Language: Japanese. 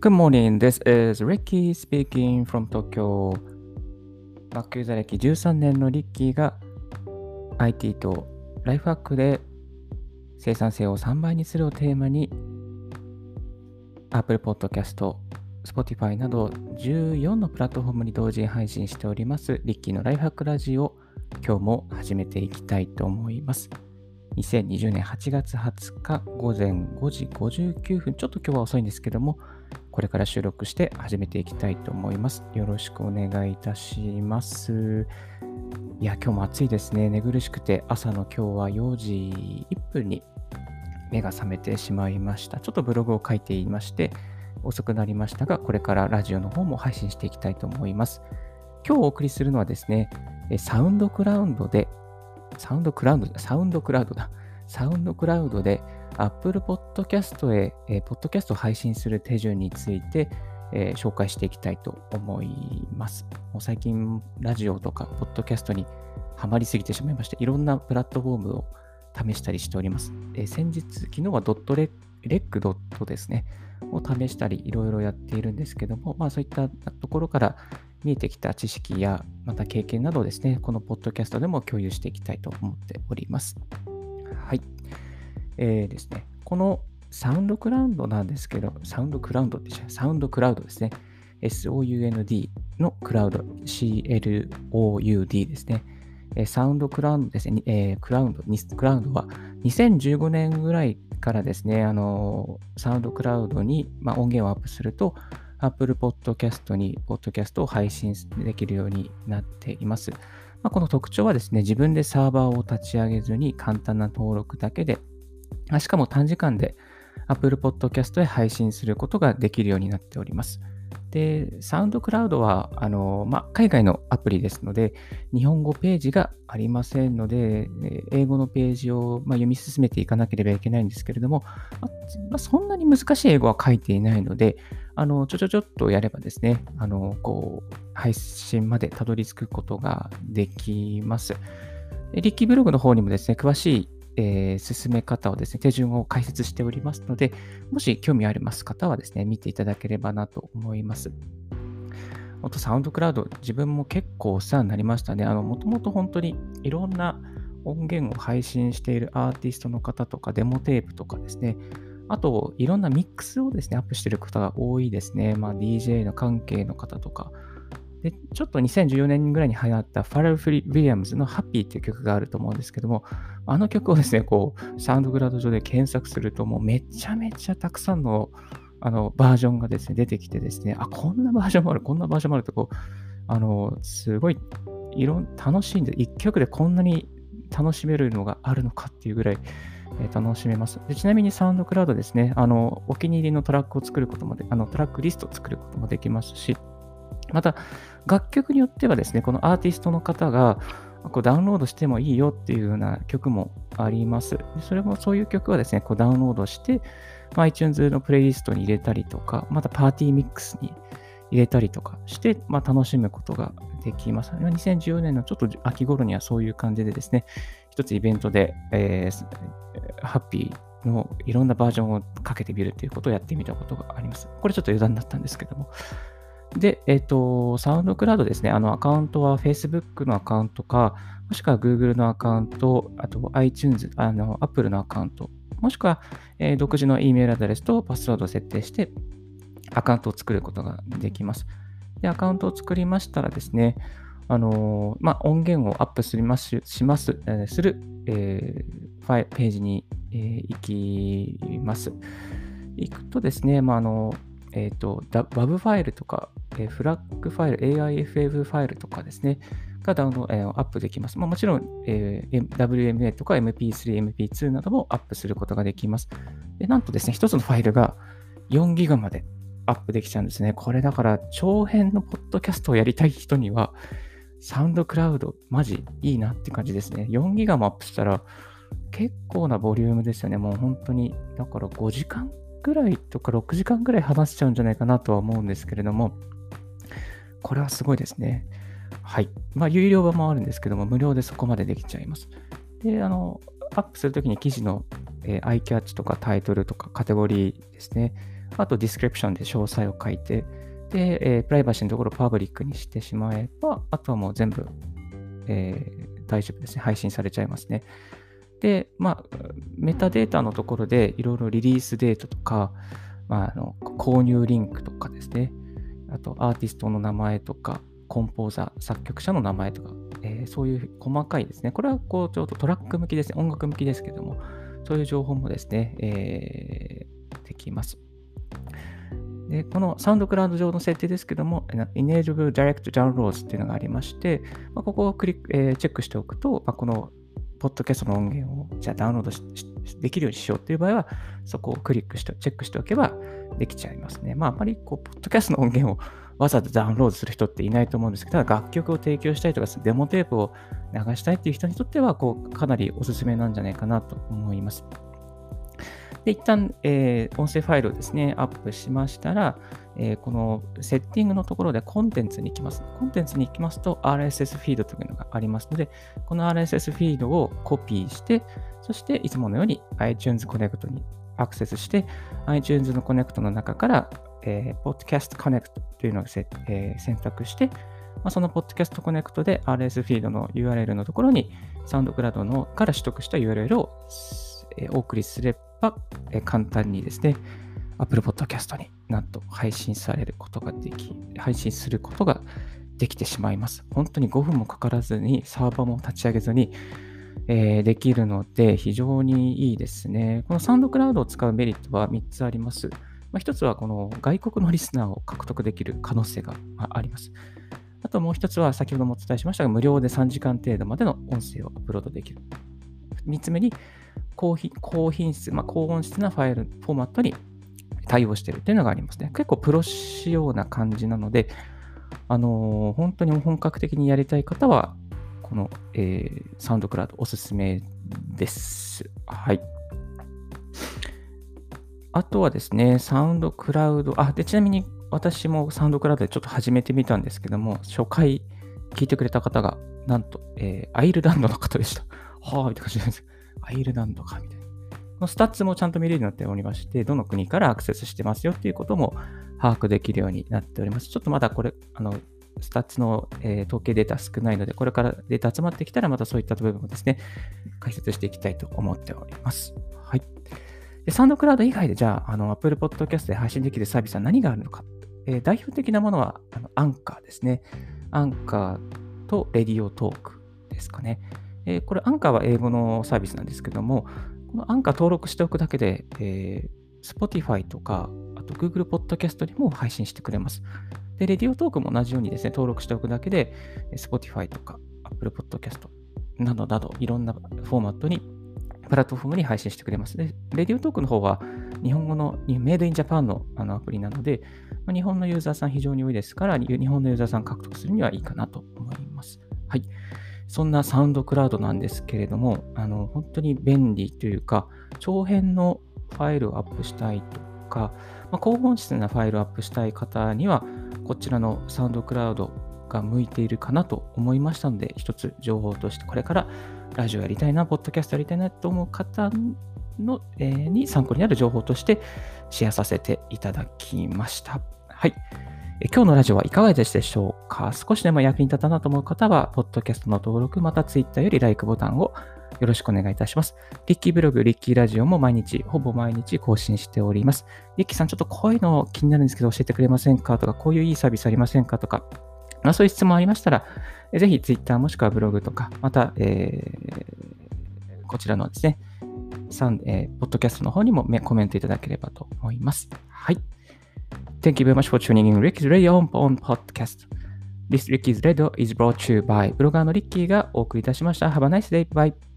Good morning. This is Ricky speaking from Tokyo. マックユーザー歴13年のリッキーが IT とライフハックで生産性を3倍にするをテーマに Apple Podcast、Spotify など14のプラットフォームに同時配信しておりますリッキーのライフハックラジオ今日も始めていきたいと思います。2020年8月20日午前5時59分、ちょっと今日は遅いんですけども、これから収録して始めていきたいと思います。よろしくお願いいたします。いや、今日も暑いですね。寝苦しくて、朝の今日は4時1分に目が覚めてしまいました。ちょっとブログを書いていまして、遅くなりましたが、これからラジオの方も配信していきたいと思います。今日お送りするのはですね、サウンドクラウンドでサウンドクラウド、サウンドクラウドだ。サウンドクラウドで Apple Podcast へ、えー、ポッドキャストを配信する手順について、えー、紹介していきたいと思います。もう最近、ラジオとか、ポッドキャストにハマりすぎてしまいまして、いろんなプラットフォームを試したりしております。えー、先日、昨日はドットレレックドットですね、を試したり、いろいろやっているんですけども、まあそういったところから見えてきた知識や、また経験などをですね、このポッドキャストでも共有していきたいと思っております。はい。えー、ですね、このサウンドクラウンドなんですけど、サウンドクラウンドってサウンドクラウドですね。SOUND のクラウド、CLOUD ですね。サウンドクラウンドですね、えー、クラウンド、クラウドは2015年ぐらいからですね、あのサウンドクラウドに、まあ、音源をアップすると、Apple Podcast に Podcast を配信できるようになっています。まあ、この特徴はですね、自分でサーバーを立ち上げずに簡単な登録だけで、しかも短時間で Apple Podcast へ配信することができるようになっております。で、サウンドクラウドは、あの、まあ、海外のアプリですので、日本語ページがありませんので、英語のページを、まあ、読み進めていかなければいけないんですけれども、まあ、そんなに難しい英語は書いていないので、あの、ちょちょちょっとやればですね、あの、こう、配信までたどり着くことができます。リッキーブログの方にもですね、詳しいえー、進め方をですね、手順を解説しておりますので、もし興味あります方はですね、見ていただければなと思います。あと、サウンドクラウド、自分も結構お世話になりましたね。あの、もともと本当にいろんな音源を配信しているアーティストの方とか、デモテープとかですね、あと、いろんなミックスをですね、アップしている方が多いですね。まあ、DJ の関係の方とか、で、ちょっと2014年ぐらいに流行ったファレル・フリ・ウィリアムズのハッピーっていう曲があると思うんですけども、あの曲をですね、こう、サウンドグラウド上で検索すると、もうめちゃめちゃたくさんのあのバージョンがですね、出てきてですね、あ、こんなバージョンもある、こんなバージョンもあると、こう、あの、すごい、いろん、楽しいんで、一曲でこんなに楽しめるのがあるのかっていうぐらい、楽しめますで。ちなみにサウンドクラウドですね、あの、お気に入りのトラックを作ることもで、あの、トラックリストを作ることもできますし、また、楽曲によってはですね、このアーティストの方が、こうダウンロードしてもいいよっていうような曲もあります。それもそういう曲はですね、こうダウンロードして、まあ、iTunes のプレイリストに入れたりとか、またパーティーミックスに入れたりとかして、まあ、楽しむことができます。2014年のちょっと秋頃にはそういう感じでですね、一つイベントで、えー、ハッピーのいろんなバージョンをかけてみるということをやってみたことがあります。これちょっと余談だったんですけども、で、えっ、ー、と、サウンドクラウドですね。あの、アカウントは Facebook のアカウントか、もしくは Google のアカウント、あと iTunes、あの、Apple のアカウント、もしくは、えー、独自の E メールアドレスとパスワードを設定して、アカウントを作ることができます。で、アカウントを作りましたらですね、あのー、まあ、音源をアップしますします、えー、する、えー、ファイページに、えー、行きます。行くとですね、まあ、あのえ、ー、と、WAV ファイルとか、えー、フラッグファイル、AIFF ファイルとかですね、がダウンド、えー、アップできます。まあ、もちろん、えー、WMA とか MP3、MP2 などもアップすることができます。で、なんとですね、一つのファイルが4ギガまでアップできちゃうんですね。これだから長編のポッドキャストをやりたい人には、サウンドクラウド、マジいいなって感じですね。4ギガもアップしたら、結構なボリュームですよね。もう本当に、だから5時間ぐらいとか6時間ぐらい話しちゃうんじゃないかなとは思うんですけれども、これはすごいですね。はい。まあ、有料版もあるんですけども、無料でそこまでできちゃいます。で、あの、アップするときに記事の、えー、アイキャッチとかタイトルとかカテゴリーですね。あとディスクリプションで詳細を書いて、で、えー、プライバシーのところをパブリックにしてしまえば、あとはもう全部、えー、大丈夫ですね。配信されちゃいますね。で、まあ、メタデータのところでいろいろリリースデートとか、まあ、あの購入リンクとかですね、あとアーティストの名前とか、コンポーザー、作曲者の名前とか、えー、そういう細かいですね。これはこうちょっとトラック向きですね。音楽向きですけども、そういう情報もですね、えー、できます。で、このサウンドクラウド上の設定ですけども、Enable Direct Downloads っていうのがありまして、まあ、ここをクリック、えー、チェックしておくと、まあ、このポッドキャストの音源をじゃあダウンロードできるようにしようという場合は、そこをクリックして、チェックしておけばできちゃいますね。まあ、あまりこう、ポッドキャストの音源をわざわざダウンロードする人っていないと思うんですけど、ただ楽曲を提供したいとか、デモテープを流したいっていう人にとっては、こう、かなりおすすめなんじゃないかなと思います。で、一旦、えー、音声ファイルをですね、アップしましたら、えー、このセッティングのところでコンテンツに行きます。コンテンツに行きますと RSS フィードというのがありますので、この RSS フィードをコピーして、そしていつものように iTunes Connect にアクセスして、iTunes のコネクトの中から、えー、Podcast Connect というのをせ、えー、選択して、まあ、その Podcast Connect で RS フィードの URL のところに、サウンドクラウドのから取得した URL を、お送りすれば、簡単にですね、Apple Podcast になんと配信されることができ、配信することができてしまいます。本当に5分もかからずに、サーバーも立ち上げずに、えー、できるので、非常にいいですね。このサウンドクラウドを使うメリットは3つあります。まあ、1つは、この外国のリスナーを獲得できる可能性があります。あともう1つは、先ほどもお伝えしましたが、無料で3時間程度までの音声をアップロードできる。3つ目に、高品高品質、まあ、高音質なファイル、フォーマットに対応しているというのがありますね。結構プロ仕様な感じなので、あのー、本当に本格的にやりたい方は、この、えー、サウンドクラウドおすすめです。はい。あとはですね、サウンドクラウド、あ、で、ちなみに私もサウンドクラウドでちょっと始めてみたんですけども、初回聞いてくれた方が、なんと、えー、アイルランドの方でした。はあ、みたいな感じです。アイルランドか、みたいな。このスタッツもちゃんと見れるようになっておりまして、どの国からアクセスしてますよっていうことも把握できるようになっております。ちょっとまだこれ、あの、スタッツの、えー、統計データ少ないので、これからデータ集まってきたら、またそういった部分もですね、解説していきたいと思っております。はい。で、 SoundCloud 以外で、じゃあ、あの、Apple Podcast で配信できるサービスは何があるのか。えー、代表的なものは、あのアンカーですね。アンカーとレディオトークですかね。えー、これ、アンカーは英語のサービスなんですけども、このアンカー登録しておくだけで、えー、Spotify とか、あと Google Podcast にも配信してくれます。で、レディオトークも同じようにですね、登録しておくだけで、Spotify とか Apple Podcast などなど、いろんなフォーマットに、プラットフォームに配信してくれます。で、レディオトークの方は、日本語のメイドインジャパンのあのアプリなので、日本のユーザーさん非常に多いですから、日本のユーザーさん獲得するにはいいかなと思います。はい。そんなサウンドクラウドなんですけれども、あの本当に便利というか、長編のファイルをアップしたいとか、まあ、高音質なファイルをアップしたい方には、こちらのサウンドクラウドが向いているかなと思いましたので、一つ情報として、これからラジオやりたいな、ポッドキャストやりたいなと思う方の、えー、に参考になる情報としてシェアさせていただきました。はい。今日のラジオはいかがでしたでしょうか？少しでも役に立ったなと思う方は、ポッドキャストの登録、また Twitter より LIKE ボタンをよろしくお願いいたします。リッキーブログ、リッキーラジオも毎日、ほぼ毎日更新しております。リッキーさん、ちょっとこういうの気になるんですけど、教えてくれませんか？とか、こういういいサービスありませんか？とか、まあ、そういう質問ありましたら、ぜひ Twitter もしくはブログとか、また、えー、こちらのですね、えー、ポッドキャストの方にもコメントいただければと思います。はい。Thank you very much for tuning in Ricky's Radio on Podcast. This Ricky's Radio is brought to you by ブロガーのリッキーがお送りいたしました。Have a nice day. Bye.